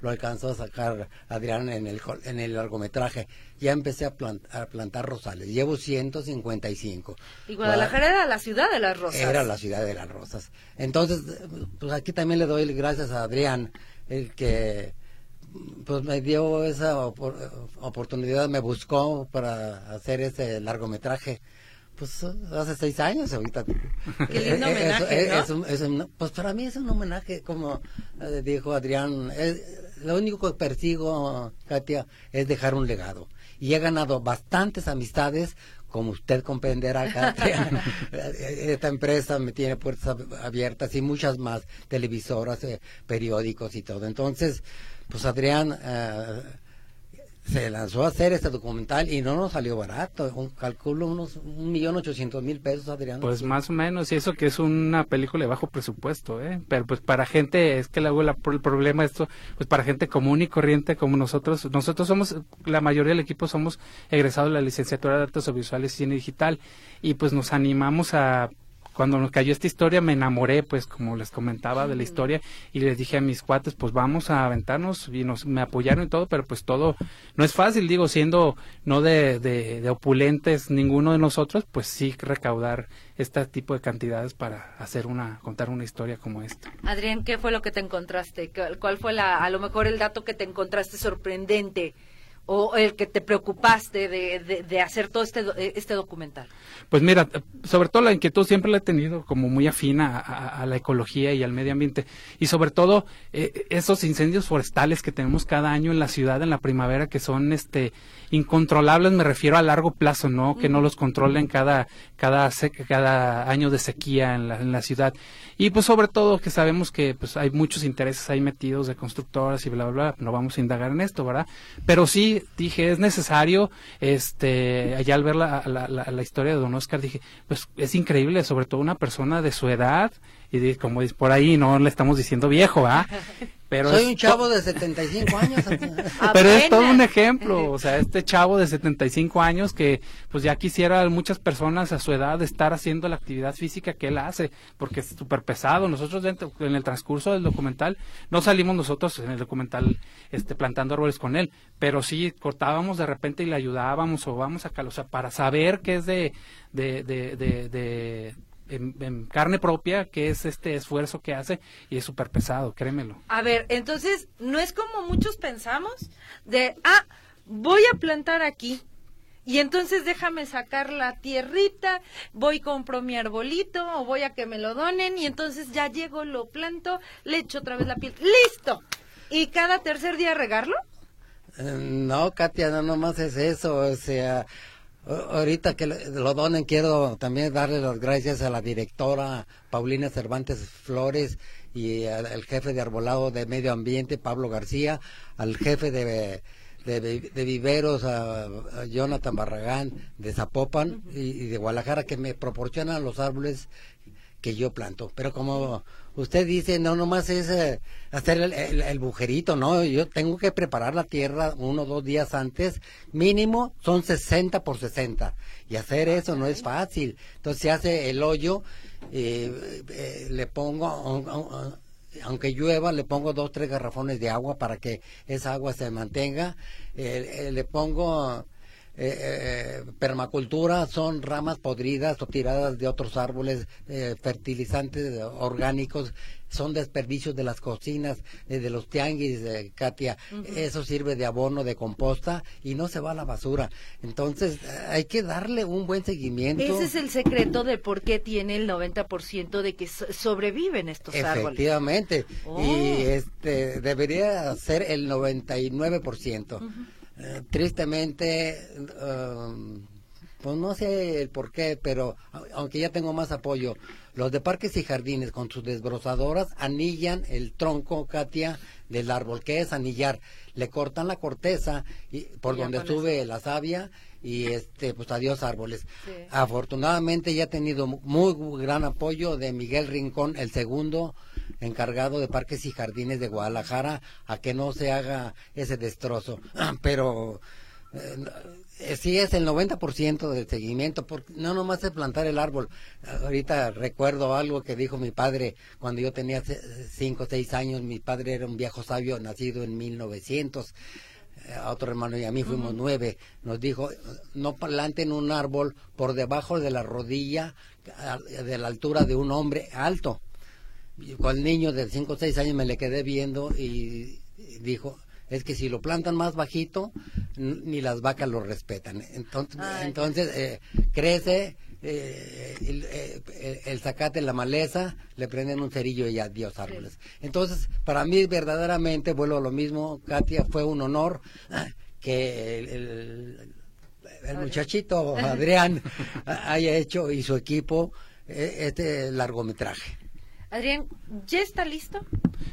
lo alcanzó a sacar Adrián en el, en el largometraje. Ya empecé a, plant- a plantar rosales, llevo 155. Y Guadalajara era la ciudad de las rosas. Era la ciudad de las rosas. Entonces, pues aquí también le doy gracias a Adrián, el que pues me dio esa opor- oportunidad, me buscó para hacer ese largometraje. Pues hace seis años ahorita. Qué lindo Eh, eh, homenaje, es- ¿no? es un- pues para mí es un homenaje, como eh, dijo Adrián. lo único que persigo, Katia, es dejar un legado. Y he ganado bastantes amistades, como usted comprenderá, Katia. <laughs> Esta empresa me tiene puertas ab- abiertas y muchas más, televisoras, eh, periódicos y todo. Entonces, pues Adrián eh, se lanzó a hacer este documental y no nos salió barato. Un, calculo unos un millón ochocientos mil pesos, Adrián. Pues más o menos, y eso que es una película de bajo presupuesto, ¿eh? Pero pues para gente, es que luego la- el problema esto, pues para gente común y corriente como nosotros, nosotros somos, la mayoría del equipo somos egresados de la licenciatura de artes audiovisuales y cine digital, y pues nos animamos a cuando nos cayó esta historia me enamoré, pues como les comentaba de la historia y les dije a mis cuates, pues vamos a aventarnos y nos me apoyaron y todo, pero pues todo no es fácil, digo, siendo no de, de, de opulentes ninguno de nosotros, pues sí recaudar este tipo de cantidades para hacer una contar una historia como esta. Adrián, ¿qué fue lo que te encontraste? ¿Cuál- ¿Cuál fue la, a lo mejor el dato que te encontraste sorprendente? O el que te preocupaste de, de, hacer todo este, do- este documental? Pues mira, sobre todo la inquietud siempre la he tenido como muy afina a, a la ecología y al medio ambiente. Y sobre todo eh, esos incendios forestales que tenemos cada año en la ciudad en la primavera que son este incontrolables, me refiero a largo plazo, ¿no? Que no los controlen cada, cada, cada año de sequía en la, en la ciudad. Y pues sobre todo que sabemos que pues hay muchos intereses ahí metidos de constructoras y bla, bla, bla. No vamos a indagar en esto, ¿verdad? Pero sí dije, es necesario, este, allá al ver la, la, la, la historia de Don Oscar, dije, pues es increíble, sobre todo una persona de su edad, y como dice por ahí, no le estamos diciendo viejo, ¿ah? <laughs> Pero Soy es un to- chavo de 75 años. <laughs> pero es todo un ejemplo, o sea, este chavo de 75 años que pues ya quisiera muchas personas a su edad estar haciendo la actividad física que él hace, porque es súper pesado. Nosotros dentro, en el transcurso del documental, no salimos nosotros en el documental este, plantando árboles con él, pero sí cortábamos de repente y le ayudábamos o vamos acá, o sea, para saber qué es de, de, de, de, de- en, en carne propia, qué es este esfuerzo que hace y es súper pesado, créemelo. A ver, entonces, no es como muchos pensamos de, ah, voy a plantar aquí. Y entonces déjame sacar la tierrita, voy compro mi arbolito o voy a que me lo donen y entonces ya llego, lo planto, le echo otra vez la piel. ¡Listo! ¿Y cada tercer día regarlo? Eh, No, Katia, no nomás es eso, o sea, ahorita que lo donen quiero también darle las gracias a la directora Paulina Cervantes Flores y al, jefe de arbolado de medio ambiente Pablo García, al jefe de, de, de viveros a, Jonathan Barragán de Zapopan y de Guadalajara que me proporcionan los árboles que yo planto. Pero como usted dice, no nomás es eh, hacer el, el- el bujerito, ¿no? Yo tengo que preparar la tierra uno o dos días antes. Mínimo son 60 por 60. Y hacer eso no es fácil. Entonces se hace el hoyo, eh, eh, le pongo, aun- aun- aunque llueva, le pongo dos, tres garrafones de agua para que esa agua se mantenga. Eh, le pongo eh, eh, permacultura son ramas podridas o tiradas de otros árboles, eh, fertilizantes orgánicos, son desperdicios de las cocinas, eh, de los tianguis, eh, Katia. Eso sirve de abono, de composta y no se va a la basura. Entonces eh, hay que darle un buen seguimiento. Ese es el secreto de por qué tiene el 90% de que so- sobreviven estos árboles. Efectivamente. Oh. Y este debería ser el 99%. Eh, tristemente, um, pues no sé el por qué, pero aunque ya tengo más apoyo, los de parques y jardines con sus desbrozadoras anillan el tronco, Katia, del árbol. ¿Qué es anillar? Le cortan la corteza y, por Y donde sube la savia y este pues adiós árboles. Sí. Afortunadamente ya he tenido mu- muy gran apoyo de Miguel Rincón, el segundo encargado de parques y jardines de Guadalajara, a que no se haga ese destrozo. <clears throat> Pero eh, eh, sí es el 90% del seguimiento, porque no nomás es plantar el árbol. Ahorita recuerdo algo que dijo mi padre cuando yo tenía 5 o 6 años, mi padre era un viejo sabio nacido en 1900 eh, a otro hermano y a mí fuimos nueve, nos dijo, no planten un árbol por debajo de la rodilla, de la altura de un hombre alto. Con el niño de cinco o seis años me le quedé viendo y dijo, es que si lo plantan más bajito, ni las vacas lo respetan. Entonces, Ay. entonces eh, crece, eh, el, eh, el- el zacate en la maleza, le prenden un cerillo y adiós árboles. Entonces, para mí verdaderamente, vuelvo a lo mismo, Katia, fue un honor que el, el- el muchachito <laughs> Adrián haya hecho y su equipo eh, este largometraje. Adrián, ¿ya está listo?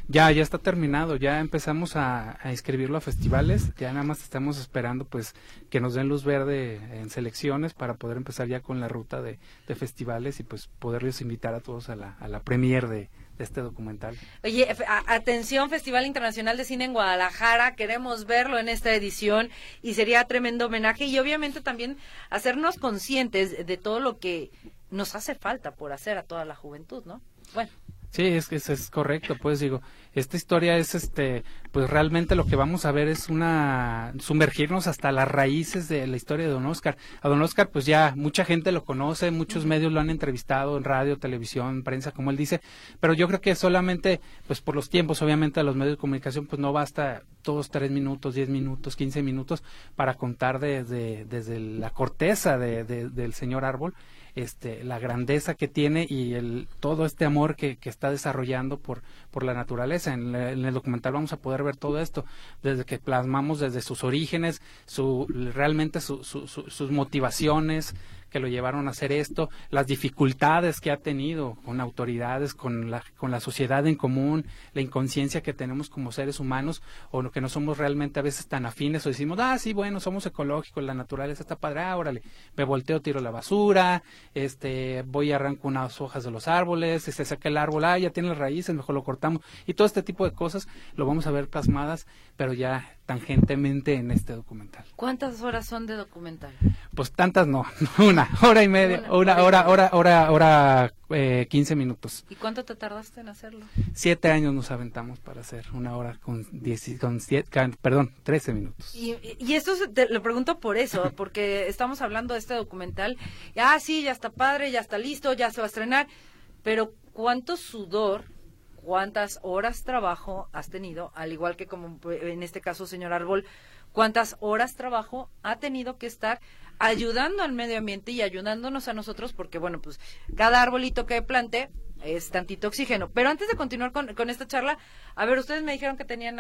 Ya, ya está terminado, ya empezamos a, a inscribirlo a festivales, ya nada más estamos esperando pues que nos den luz verde en selecciones para poder empezar ya con la ruta de, de festivales y pues poderles invitar a todos a la, a la premier de, de este documental. Oye, atención, Festival Internacional de Cine en Guadalajara, queremos verlo en esta edición y sería tremendo homenaje y obviamente también hacernos conscientes de todo lo que nos hace falta por hacer a toda la juventud, ¿no? Bueno, Sí, es que es, es correcto, pues digo, esta historia es este pues realmente lo que vamos a ver es una sumergirnos hasta las raíces de la historia de Don Oscar. A Don Oscar pues ya mucha gente lo conoce, muchos medios lo han entrevistado en radio, televisión, prensa, como él dice, pero yo creo que solamente pues por los tiempos obviamente a los medios de comunicación pues no basta todos tres minutos, diez minutos, quince minutos para contar desde, desde la corteza de, del señor árbol este, la grandeza que tiene y el, todo este amor que, está desarrollando por, por la naturaleza. En, el documental vamos a poder ver todo esto, desde que plasmamos desde sus orígenes, su, realmente sus motivaciones, que lo llevaron a hacer esto, las dificultades que ha tenido con autoridades, con la, con la sociedad en común, la inconsciencia que tenemos como seres humanos, o que no somos realmente a veces tan afines, o decimos, ah, sí, bueno, somos ecológicos, la naturaleza está padre, ah, órale, me volteo, tiro la basura, este, voy y arranco unas hojas de los árboles, se saca el árbol, ah, ya tiene las raíces, mejor lo cortamos, y todo este tipo de cosas lo vamos a ver plasmadas, pero ya tangentemente en este documental. ¿Cuántas horas son de documental? Pues tantas no, <laughs> una hora y media, una, hora, hora, hora, hora, eh, 15 minutos. ¿Y cuánto te tardaste en hacerlo? Siete años nos aventamos para hacer una hora con, diez, con siete, perdón, 13 minutos. Y, y esto te lo pregunto por eso, <laughs> porque estamos hablando de este documental. Ah, sí, ya está padre, ya está listo, ya se va a estrenar, pero ¿cuánto sudor cuántas horas trabajo has tenido, al igual que como en este caso, señor Árbol, cuántas horas trabajo ha tenido que estar ayudando al medio ambiente y ayudándonos a nosotros, porque bueno, pues cada arbolito que plante es tantito oxígeno. Pero antes de continuar con, con esta charla, a ver, ustedes me dijeron que tenían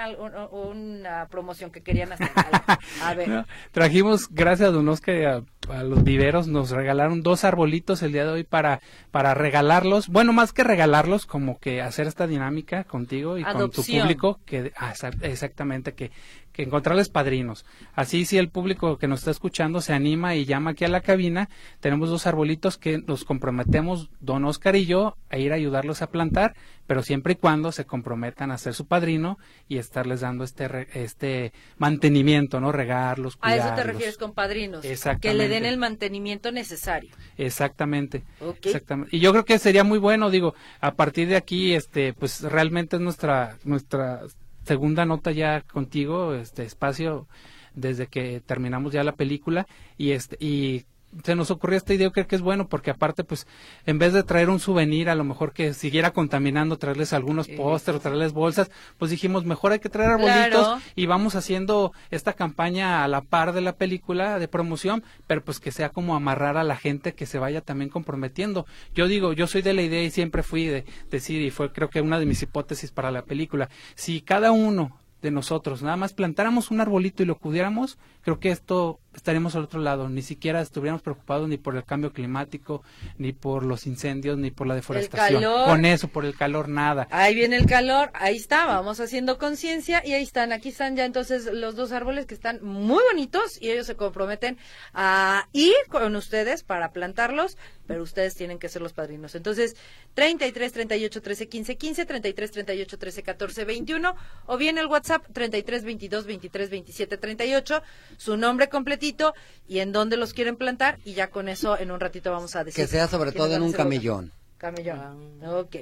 una promoción que querían hacer. <laughs> A ver. trajimos, gracias a Don Oscar a, los viveros, nos regalaron dos arbolitos el día de hoy para, para regalarlos. Bueno, más que regalarlos, como que hacer esta dinámica contigo y con tu público. que ah, Exactamente, que que encontrarles padrinos. Así si el público que nos está escuchando se anima y llama aquí a la cabina, tenemos dos arbolitos que nos comprometemos, don Oscar y yo, a ir a ayudarlos a plantar, pero siempre y cuando se comprometan a ser su padrino y estarles dando este este mantenimiento, ¿no? Regarlos, cuidarlos. A eso te refieres con padrinos. Exactamente. Que le den el mantenimiento necesario. Exactamente. Exactamente. Y yo creo que sería muy bueno, digo, a partir de aquí, este, pues realmente es nuestra, nuestra segunda nota ya contigo, este espacio desde que terminamos ya la película y este y se nos ocurrió esta idea, creo que es bueno porque aparte pues en vez de traer un souvenir a lo mejor que siguiera contaminando, traerles algunos pósteres, traerles bolsas, pues dijimos mejor hay que traer arbolitos y vamos haciendo esta campaña a la par de la película de promoción, pero pues que sea como amarrar a la gente que se vaya también comprometiendo. Yo digo, yo soy de la idea y siempre fui de decir y fue creo que una de mis hipótesis para la película, si cada uno de nosotros nada más plantáramos un arbolito y lo cudiéramos, creo que esto estaríamos al otro lado, ni siquiera estuviéramos preocupados ni por el cambio climático, ni por los incendios, ni por la deforestación. Con eso, por el calor, nada. Ahí viene el calor, ahí está, vamos haciendo conciencia y ahí están, aquí están ya entonces los dos árboles que están muy bonitos y ellos se comprometen a ir con ustedes para plantarlos, pero ustedes tienen que ser los padrinos. Entonces, 33 38 13 15 15, 33 38 13 14 21 o bien el WhatsApp 33 22 23 27 38 su nombre completito y en dónde los quieren plantar y ya con eso en un ratito vamos a decir. Que sea sobre todo en un camellón. Camellón, ah. ok.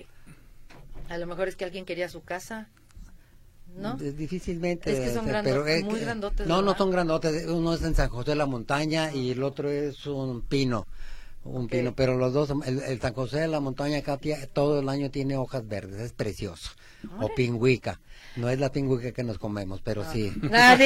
A lo mejor es que alguien quería su casa. ¿No? Difícilmente. Es que son grandotes, muy grandotes. No, no son grandotes. Uno es en San José de la Montaña y el otro es un pino. Un pino, pero los dos, el, San José de la Montaña acá todo el año tiene hojas verdes, es precioso. O pingüica. No es la pingüica que nos comemos, pero sí. Ah,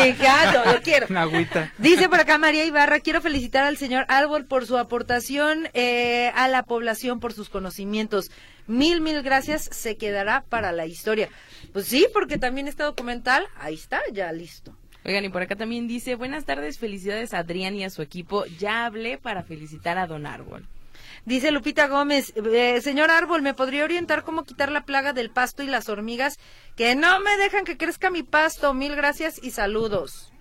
lo quiero. Una agüita. Dice por acá María Ibarra, quiero felicitar al señor Árbol por su aportación eh, a la población, por sus conocimientos. Mil, mil gracias, se quedará para la historia. Pues sí, porque también este documental, ahí está, ya listo. Oigan, y por acá también dice, buenas tardes, felicidades a Adrián y a su equipo. Ya hablé para felicitar a Don Árbol. Dice Lupita Gómez, eh, señor Árbol, ¿me podría orientar cómo quitar la plaga del pasto y las hormigas que no me dejan que crezca mi pasto? Mil gracias y saludos.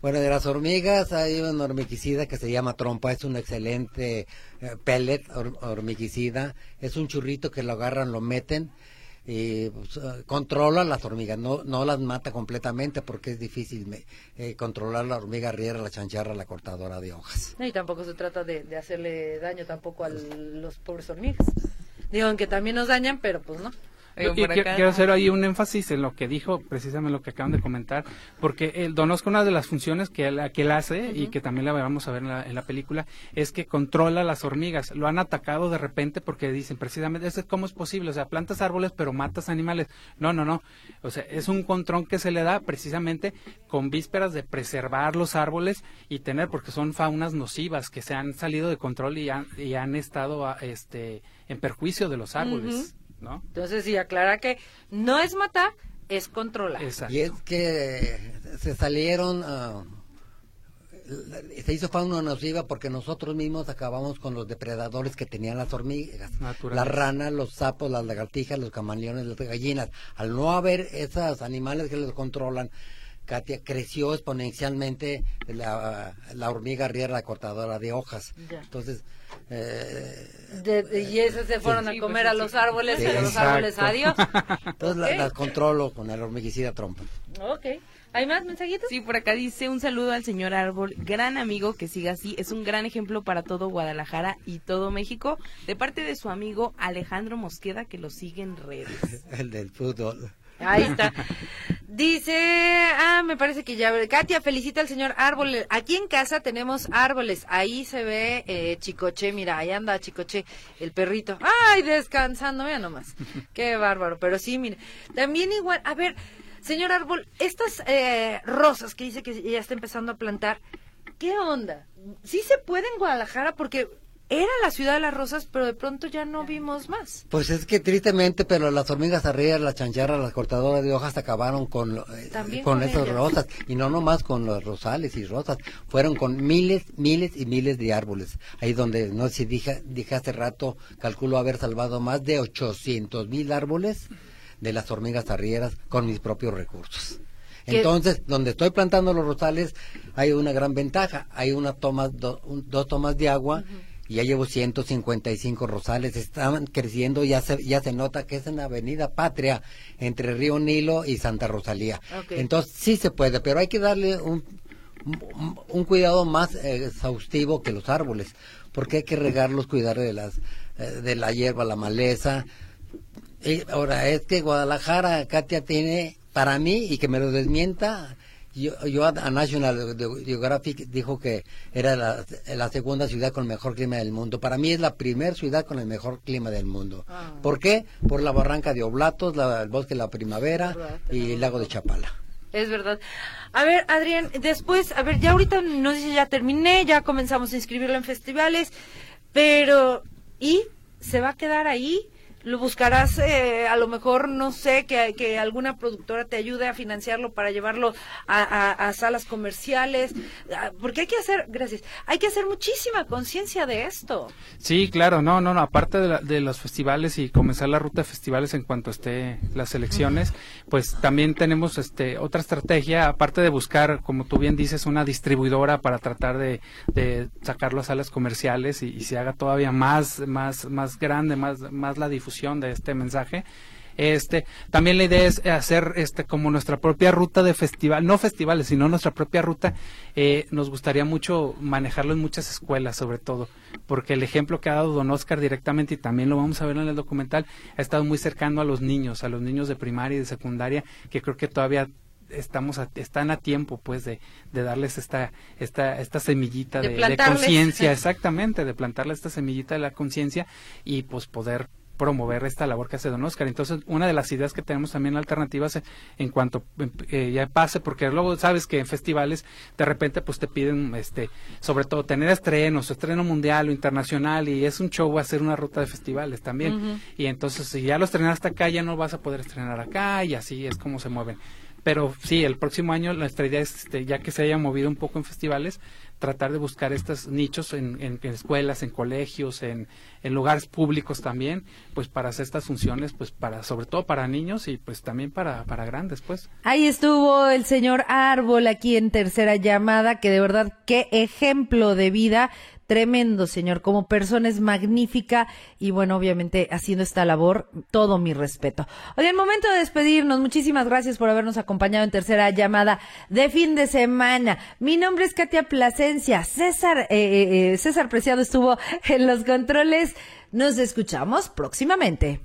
Bueno, de las hormigas hay un hormiguicida que se llama trompa, es un excelente eh, pellet hormiguicida, es un churrito que lo agarran, lo meten eh, controla las hormigas, no, no las mata completamente porque es difícil eh, controlar la hormiga riera, la chancharra, la cortadora de hojas. Y tampoco se trata de, hacerle daño tampoco a los pobres hormigas. Digo, que también nos dañan, pero pues no. Oigan, Y por qui- acá- quiero hacer ahí un énfasis en lo que dijo, precisamente lo que acaban de comentar, porque el Donosco, una de las funciones que él, que él hace y que también la vamos a ver en la, en la película, es que controla las hormigas. Lo han atacado de repente porque dicen precisamente, "Eso, ¿cómo es posible? O sea, plantas árboles pero matas animales. No, no, no. O sea, es un control que se le da precisamente con vísperas de preservar los árboles y tener, porque son faunas nocivas que se han salido de control y han, y han estado a- este, en perjuicio de los árboles. ¿No? Entonces, sí, aclara que no es matar, es controlar. Exacto. Y es que se salieron, ah, se hizo fauna nociva porque nosotros mismos acabamos con los depredadores que tenían las hormigas, las ranas, los sapos, las lagartijas, los camaleones, las gallinas. Al no haber esos animales que los controlan, Katia, creció exponencialmente la, la hormiga arriera, la cortadora de hojas. Ya. Entonces, eh, De- de- y esos se fueron a comer pues, a sí. los árboles, Sí, y a los exacto. árboles adiós. <laughs> entonces las controlo con el hormiguicida trompa. Ok. ¿Hay más mensajitos? Sí, por acá dice un saludo al señor Árbol, gran amigo que siga así, es un gran ejemplo para todo Guadalajara y todo México, de parte de su amigo Alejandro Mosqueda que lo sigue en redes. <laughs> El del fútbol. Ahí está. Dice, ah, me parece que ya, Katia felicita al señor Árbol. Aquí en casa tenemos árboles. Ahí se ve eh, Chicoche, mira, ahí anda Chicoche, el perrito. Ay, descansando, vea nomás. Qué bárbaro. Pero sí, mire, también igual, a ver, señor Árbol, estas eh, rosas que dice que ya está empezando a plantar, ¿qué onda? ¿Sí se puede en Guadalajara? Porque era la ciudad de las rosas, pero de pronto ya no vimos más. Pues es que tristemente, pero las hormigas arrieras, las chancharras, las cortadoras de hojas acabaron con, lo- eh, con con esas ellas. rosas. Y no nomás con los rosales y rosas, fueron con miles, miles y miles de árboles. Ahí donde, no sé si dije, dije hace rato, calculo haber salvado más de 800 mil árboles de las hormigas arrieras con mis propios recursos. ¿Qué? Entonces, donde estoy plantando los rosales, hay una gran ventaja. Hay una toma, do- un- dos tomas de agua y ya llevo 155 rosales. Estaban creciendo, ya se, ya se nota que es en la avenida Patria, entre Río Nilo y Santa Rosalía. Entonces, sí se puede, pero hay que darle un, un, un cuidado más exhaustivo que los árboles, porque hay que regarlos, cuidar de, las, eh, de la hierba, la maleza. Y ahora, es que Guadalajara, Katia, tiene, para mí, y que me lo desmienta, yo, yo a National Geographic dijo que era la, la segunda ciudad con el mejor clima del mundo. Para mí es la primera ciudad con el mejor clima del mundo. Ah. ¿Por qué? Por la barranca de Oblatos, la- el bosque de la primavera y el lago de Chapala. Es verdad. A ver, Adrián, después, a ver, ya ahorita nos dice ya terminé, ya comenzamos a inscribirlo en festivales, pero ¿y se va a quedar ahí? ¿Lo buscarás eh, a lo mejor, no sé, que, que alguna productora te ayude a financiarlo para llevarlo a, a- a salas comerciales? Ah, Porque hay que hacer, gracias, hay que hacer muchísima conciencia de esto. Sí, claro, no, no, no, aparte de, la- de los festivales y comenzar la ruta de festivales en cuanto esté las elecciones, pues también tenemos este otra estrategia, aparte de buscar, como tú bien dices, una distribuidora para tratar de, de sacarlo a salas comerciales y, y se haga todavía más, más, más grande, más, más la difusión de este mensaje. Este, también la idea es hacer este como nuestra propia ruta de festival, no festivales, sino nuestra propia ruta. Eh, nos gustaría mucho manejarlo en muchas escuelas, sobre todo, porque el ejemplo que ha dado Don Oscar directamente, y también lo vamos a ver en el documental, ha estado muy cercano a los niños, a los niños de primaria y de secundaria, que creo que todavía estamos a- están a tiempo pues de, de darles esta esta esta semillita De de, conciencia exactamente de plantarle esta semillita de la conciencia y pues poder promover esta labor que hace Don Oscar. Entonces, una de las ideas que tenemos también alternativas en cuanto eh, ya pase, porque luego sabes que en festivales de repente pues te piden, este, sobre todo tener estrenos, estreno mundial o internacional y es un show hacer una ruta de festivales también. Y entonces si ya lo estrenaste acá ya no vas a poder estrenar acá y así es como se mueven. Pero sí, el próximo año nuestra idea es, este, ya que se haya movido un poco en festivales, tratar de buscar estos nichos en, en- escuelas, en colegios, en, en lugares públicos también, pues para hacer estas funciones, pues para, sobre todo para niños y pues también para, para grandes, pues. Ahí estuvo el señor Árbol aquí en tercera llamada, que de verdad qué ejemplo de vida tremendo, señor. Como persona es magnífica y bueno, obviamente haciendo esta labor, todo mi respeto. Oye, el momento de despedirnos, muchísimas gracias por habernos acompañado en tercera llamada de fin de semana. Mi nombre es Katia César, eh, eh, eh, César Preciado estuvo en los controles. Nos escuchamos próximamente.